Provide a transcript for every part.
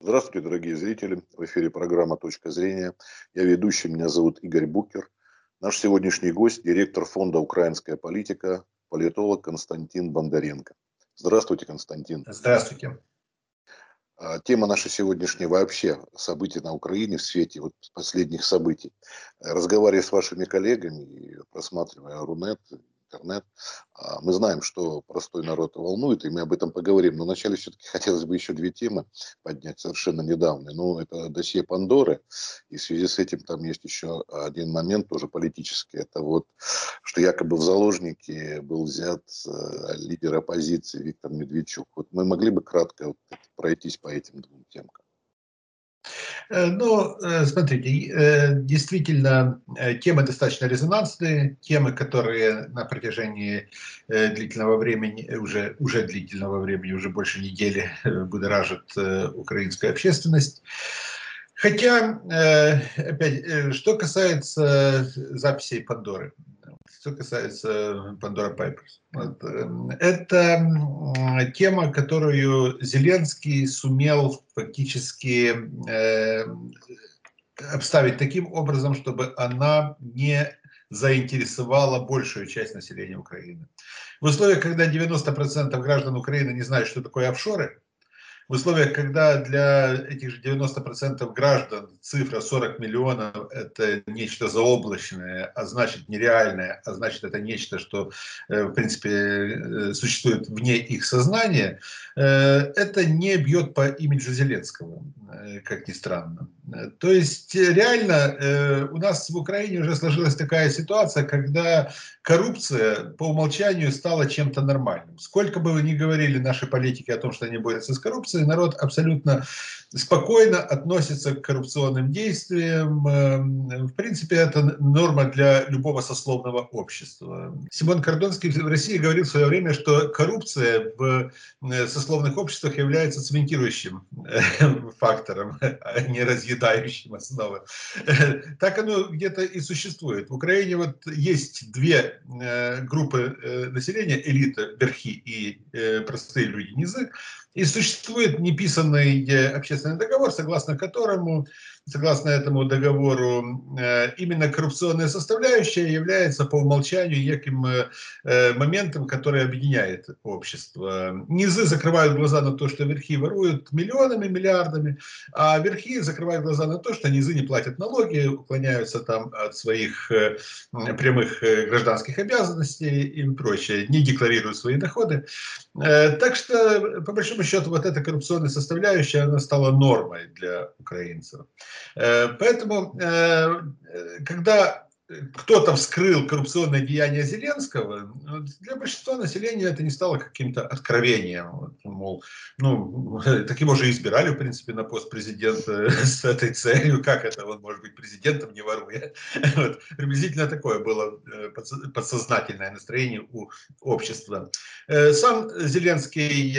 Здравствуйте, дорогие зрители. В эфире программа «Точка зрения». Я ведущий, меня зовут Игорь Букер. Наш сегодняшний гость – директор фонда «Украинская политика», политолог Константин Бондаренко. Здравствуйте, Константин. Здравствуйте. А, тема нашей сегодняшней вообще события на Украине в свете вот последних событий. Разговаривая с вашими коллегами, просматривая Рунет, интернет. А, мы знаем, что простой народ волнует, и мы об этом поговорим. Но вначале все-таки хотелось бы еще две темы поднять совершенно недавно. Ну, это досье Пандоры, и в связи с этим там есть еще один момент тоже политический. Это вот, что якобы в заложники был взят э, лидер оппозиции Виктор Медведчук. Вот мы могли бы кратко вот пройтись по этим двум темам. Э, ну, э, смотрите, э, действительно, темы достаточно резонансные, темы, которые на протяжении длительного времени, уже, уже длительного времени, уже больше недели будоражат украинскую общественность. Хотя, опять, что касается записей Пандоры, что касается Pandora Papers. Вот. Эм, это тема, которую Зеленский сумел фактически э, обставить таким образом, чтобы она не заинтересовала большую часть населения Украины. В условиях, когда 90% граждан Украины не знают, что такое офшоры, в условиях, когда для этих же 90% граждан цифра 40 миллионов – это нечто заоблачное, а значит нереальное, а значит это нечто, что, э, в принципе, э, существует вне их сознания, э, это не бьет по имиджу Зеленского, как ни странно. То есть реально у нас в Украине уже сложилась такая ситуация, когда коррупция по умолчанию стала чем-то нормальным. Сколько бы вы ни говорили наши политики о том, что они борются с коррупцией, народ абсолютно спокойно относится к коррупционным действиям. Эм, в принципе, это норма для любого сословного общества. Симон Кордонский в России говорил в свое время, что коррупция в э, сословных обществах является цементирующим э, фактором, а не разъедающим основы. Так оно где-то и существует. В Украине вот есть две э, группы населения, элита, верхи и простые люди, низы, и существует неписанный общественный договор, согласно которому согласно этому договору, э, именно коррупционная составляющая является по умолчанию неким э, э, моментом, который объединяет общество. Низы закрывают глаза на то, что верхи воруют миллионами, миллиардами, а верхи закрывают глаза на то, что низы не платят налоги, уклоняются там от своих прямых гражданских обязанностей и прочее, не декларируют свои доходы. Так что, по большому счету, вот эта коррупционная составляющая, она стала нормой для украинцев. Э, поэтому, э, когда кто-то вскрыл коррупционное деяние Зеленского, для большинства населения это не стало каким-то откровением. Мол, ну, так его же избирали, в принципе, на пост президента с этой целью. Как это он может быть президентом, не воруя? Вот, приблизительно такое было э, подсознательное настроение у общества. Сам Зеленский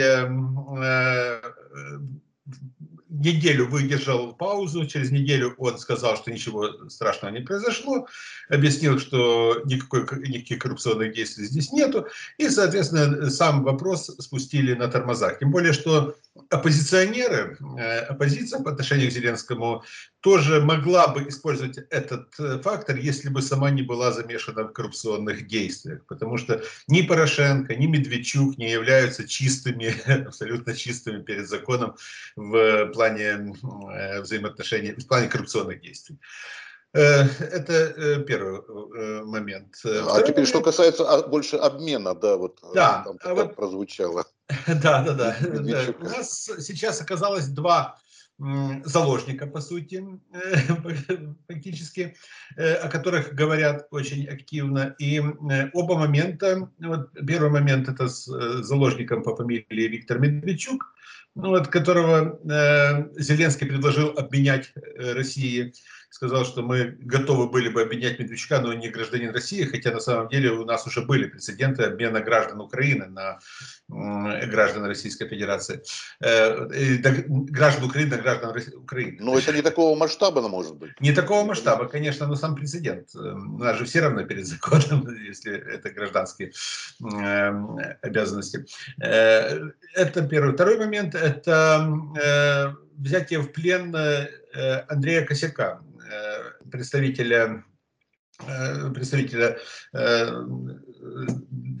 неделю выдержал паузу, через неделю он сказал, что ничего страшного не произошло, объяснил, что никакой, никаких коррупционных действий здесь нету, и, соответственно, сам вопрос спустили на тормозах. Тем более, что оппозиционеры, э, оппозиция по отношению к Зеленскому тоже могла бы использовать этот э, фактор, если бы сама не была замешана в коррупционных действиях. Потому что ни Порошенко, ни Медведчук не являются чистыми, абсолютно чистыми перед законом в плане э, взаимоотношений, в плане коррупционных действий. Это первый момент. А Второй теперь, момент... что касается а, больше обмена, да, вот да, там а вот, прозвучало. Да, да, да. У нас сейчас оказалось два заложника, по сути, фактически, э, о которых говорят очень активно. И э, оба момента, вот первый момент это с э, заложником по фамилии Виктор Медведчук, ну, вот, которого Зеленский предложил обменять России сказал, что мы готовы были бы обменять Медведчука, но не гражданин России, хотя на самом деле у нас уже были прецеденты обмена граждан Украины на граждан Российской Федерации. Э, граждан Украины на граждан Украины. Но это не такого масштаба, может быть. Не такого масштаба, конечно, но сам прецедент. Э, у нас же все равно перед законом, если это гражданские э, обязанности. Это первый. Второй момент – это взятие в плен Андрея Косяка, представителя представителя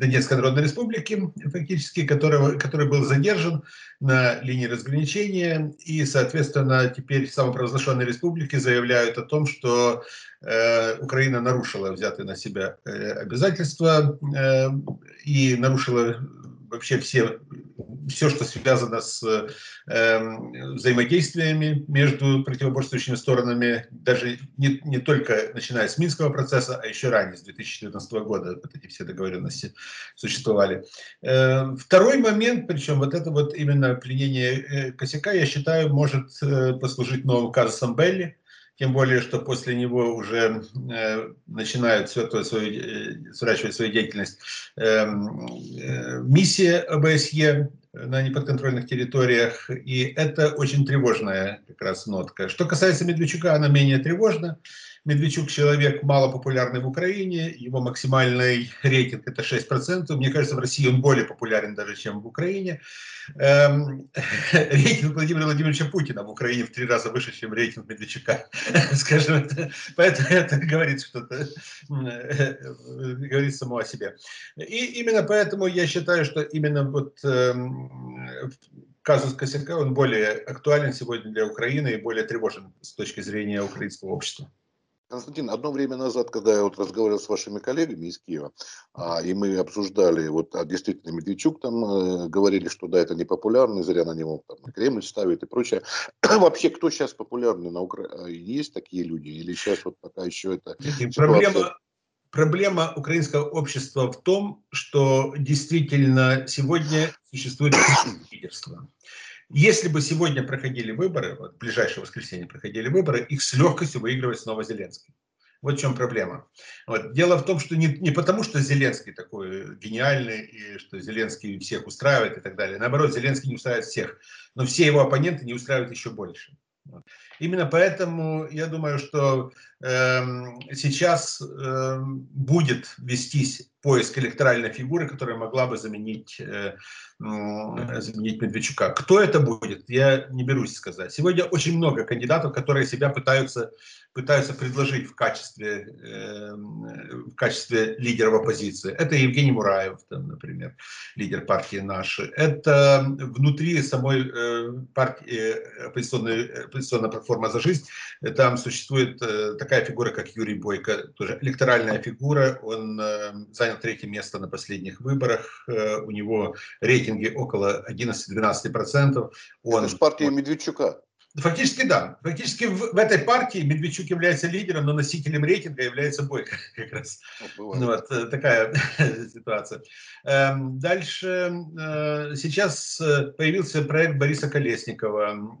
Донецкой Народной Республики, фактически, которого, который был задержан на линии разграничения, и, соответственно, теперь самопровозглашенные республики заявляют о том, что э, Украина нарушила взятые на себя э, обязательства э, и нарушила вообще все, все, что связано с э, взаимодействиями между противоборствующими сторонами, даже не, не только начиная с Минского процесса, а еще ранее, с 2014 года, вот эти все договоренности существовали. Э, второй момент, причем вот это вот именно пленение э, косяка, я считаю, может э, послужить новым казусом Белли, тем более, что после него уже э, начинают то свою, э, сворачивать свою деятельность э, э, миссия ОБСЕ на неподконтрольных территориях, и это очень тревожная как раз нотка. Что касается Медведчука, она менее тревожна. Медведчук человек малопопулярный в Украине, его максимальный рейтинг это 6%. Мне кажется, в России он более популярен даже, чем в Украине. Эм, рейтинг Владимира Владимировича Путина в Украине в три раза выше, чем рейтинг Медведчука. Скажем, это, поэтому это говорит что-то, э, говорит само о себе. И именно поэтому я считаю, что именно вот эм, казус Косяка, он более актуален сегодня для Украины и более тревожен с точки зрения украинского общества. Константин, одно время назад, когда я вот разговаривал с вашими коллегами из Киева, а, и мы обсуждали, вот а действительно Медведчук там э, говорили, что да, это не популярно, зря на него там, Кремль ставит и прочее. Вообще, кто сейчас популярный на Украине? Есть такие люди? Или сейчас вот пока еще это... Проблема, проблема украинского общества в том, что действительно сегодня существует лидерство. Если бы сегодня проходили выборы, вот в ближайшее воскресенье проходили выборы, их с легкостью выигрывает снова Зеленский. Вот в чем проблема. Вот. Дело в том, что не, не потому, что Зеленский такой гениальный, и что Зеленский всех устраивает и так далее. Наоборот, Зеленский не устраивает всех. Но все его оппоненты не устраивают еще больше. Именно поэтому я думаю, что э, сейчас э, будет вестись поиск электоральной фигуры, которая могла бы заменить, э, заменить Медведчука. Кто это будет, я не берусь сказать. Сегодня очень много кандидатов, которые себя пытаются, пытаются предложить в качестве, э, в качестве лидеров оппозиции. Это Евгений Мураев, там, например, лидер партии «Наши». Это внутри самой э, партии э, оппозиционной, оппозиционной платформы «За жизнь». Там существует э, такая фигура, как Юрий Бойко, тоже электоральная фигура. Он э, занял третье место на последних выборах. Э, у него рейтинги около 11-12%. Он, Это партия Медведчука. Фактически да. Фактически в, в этой партии Медведчук является лидером, но носителем рейтинга является Бойко как раз. Ну, ну, вот э, такая ситуация. Эм, дальше э, сейчас э, появился проект Бориса Колесникова.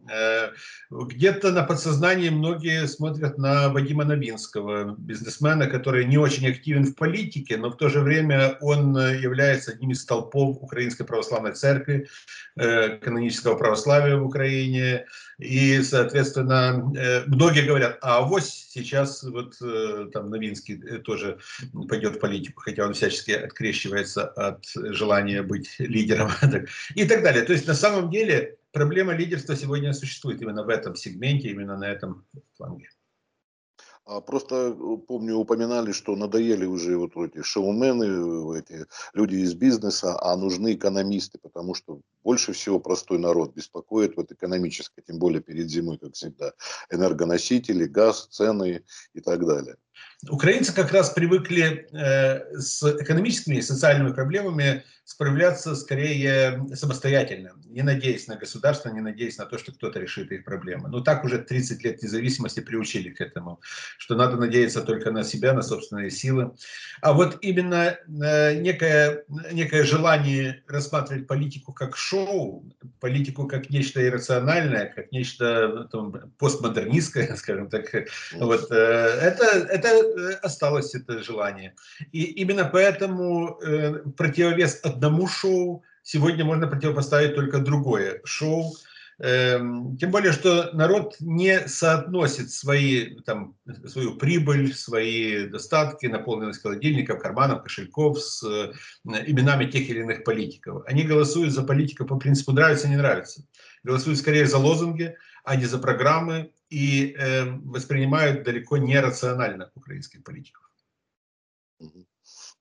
Где-то на подсознании многие смотрят на Вадима Новинского, бизнесмена, который не очень активен в политике, но в то же время он является одним из столпов Украинской Православной Церкви, канонического православия в Украине. И, соответственно, э, многие говорят, а вот сейчас вот э, там Новинский э, тоже пойдет в политику, хотя он всячески открещивается от желания быть лидером и так далее. То есть на самом деле проблема лидерства сегодня существует именно в этом сегменте, именно на этом фланге. А просто помню, упоминали, что надоели уже вот эти шоумены, эти люди из бизнеса, а нужны экономисты, потому что больше всего простой народ беспокоит вот экономически, тем более перед зимой, как всегда, энергоносители, газ, цены и так далее. Украинцы как раз привыкли э, с экономическими и социальными проблемами справляться скорее самостоятельно, не надеясь на государство, не надеясь на то, что кто-то решит их проблемы. Но так уже 30 лет независимости приучили к этому, что надо надеяться только на себя, на собственные силы. А вот именно э, некое, некое желание рассматривать политику как шоу, политику как нечто иррациональное, как нечто там, постмодернистское, скажем так, вот, э, это, это Э, осталось это желание. И именно поэтому противовес одному шоу сегодня можно противопоставить только другое шоу. Эм, тем более, что народ не соотносит свои, там, свою прибыль, свои достатки, наполненность холодильников, карманов, кошельков с э, именами тех или иных политиков. Они голосуют за политиков по принципу нравится, не нравится. Голосуют скорее за лозунги, а не за программы, и э, воспринимают далеко не рационально украинских политиков.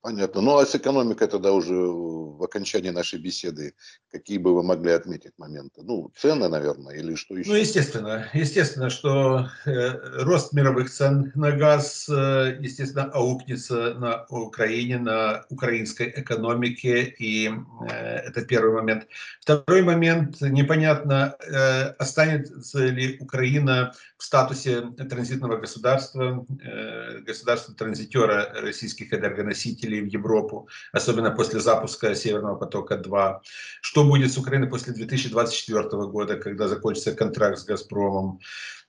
Понятно. Ну а с экономикой тогда уже в окончании нашей беседы какие бы вы могли отметить моменты? Ну, цены, наверное, или что еще? Ну, естественно. Естественно, что э, рост мировых цен на газ, э, естественно, аукнется на Украине, на украинской экономике, и э, это первый момент. Второй момент, непонятно, э, останется ли Украина в статусе транзитного государства, э, государства-транзитера российских энергоносителей в Европу, особенно после запуска Северного потока-2. Что будет с Украиной после 2024 года, когда закончится контракт с «Газпромом»?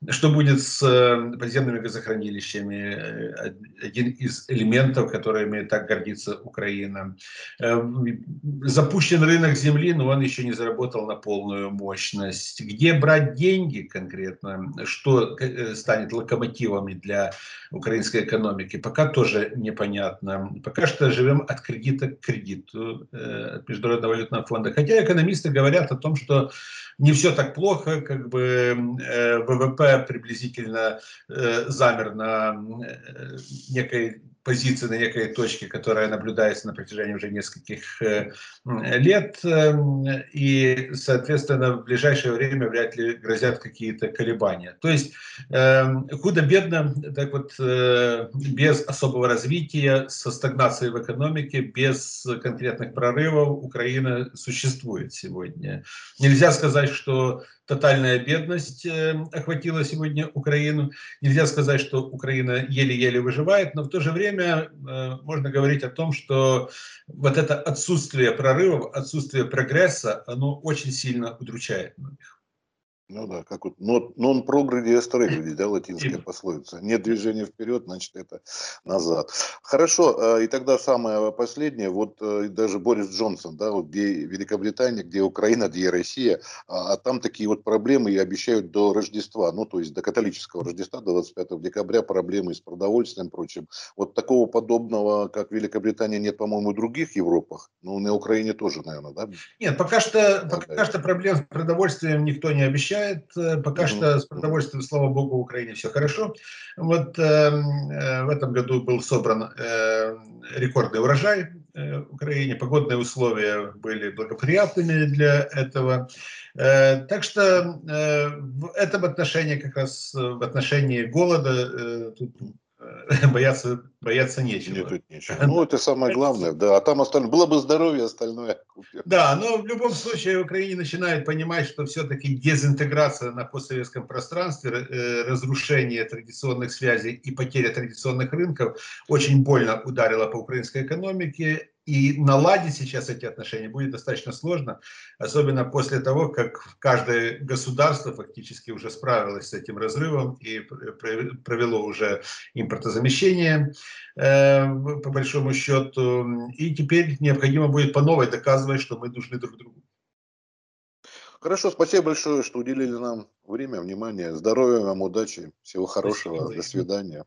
Что будет с э, подземными газохранилищами? Э, один из элементов, которыми так гордится Украина. Э, запущен рынок земли, но он еще не заработал на полную мощность. Где брать деньги конкретно? Что станет локомотивами для украинской экономики? Пока тоже непонятно. Пока что живем от кредита к кредиту от Международного валютного фонда. Хотя экономисты говорят о том, что не все так плохо, как бы ВВП приблизительно э, замер на э, некой позиции, на некой точке, которая наблюдается на протяжении уже нескольких э, лет. Эм, и, соответственно, в ближайшее время вряд ли грозят какие-то колебания. То есть эм, худо-бедно, так вот, э, без особого развития, со стагнацией в экономике, без конкретных прорывов Украина существует сегодня. Нельзя сказать, что тотальная бедность э, охватила сегодня Украину. Нельзя сказать, что Украина еле-еле выживает, но в то же время э, можно говорить о том, что вот это отсутствие прорывов, отсутствие прогресса, оно очень сильно удручает многих. Ну да, как вот non progredi est regredi, да, латинская пословица. Нет движения вперед, значит это назад. Хорошо, э, и тогда самое последнее, вот э, даже Борис Джонсон, да, вот где Великобритания, где Украина, где Россия, а, а там такие вот проблемы и обещают до Рождества, ну то есть до католического Рождества, до 25 декабря проблемы с продовольствием и прочим. Вот такого подобного, как Великобритания, нет, по-моему, в других Европах, ну на Украине тоже, наверное, да? Нет, пока что, пока да. что проблем с продовольствием никто не обещает отвечает. Э, пока что с продовольствием, слава богу, в Украине все хорошо. Вот э, э, в этом году был собран э, рекордный урожай э, в Украине. Погодные условия были благоприятными для этого. Э, так что э, в этом отношении, как раз в отношении голода, э, тут бояться, бояться нечего. Нет, тут нечего. Ну, это самое главное, да. А там остальное, было бы здоровье, остальное купим. Да, но в любом случае в Украине начинает понимать, что все-таки дезинтеграция на постсоветском пространстве, э, разрушение традиционных связей и потеря традиционных рынков очень больно ударила по украинской экономике и наладить сейчас эти отношения будет достаточно сложно, особенно после того, как каждое государство фактически уже справилось с этим разрывом и провело уже импортозамещение, э, по большому счету. И теперь необходимо будет по новой доказывать, что мы нужны друг другу. Хорошо, спасибо большое, что уделили нам время, внимание. Здоровья вам, удачи, всего хорошего, спасибо. до свидания.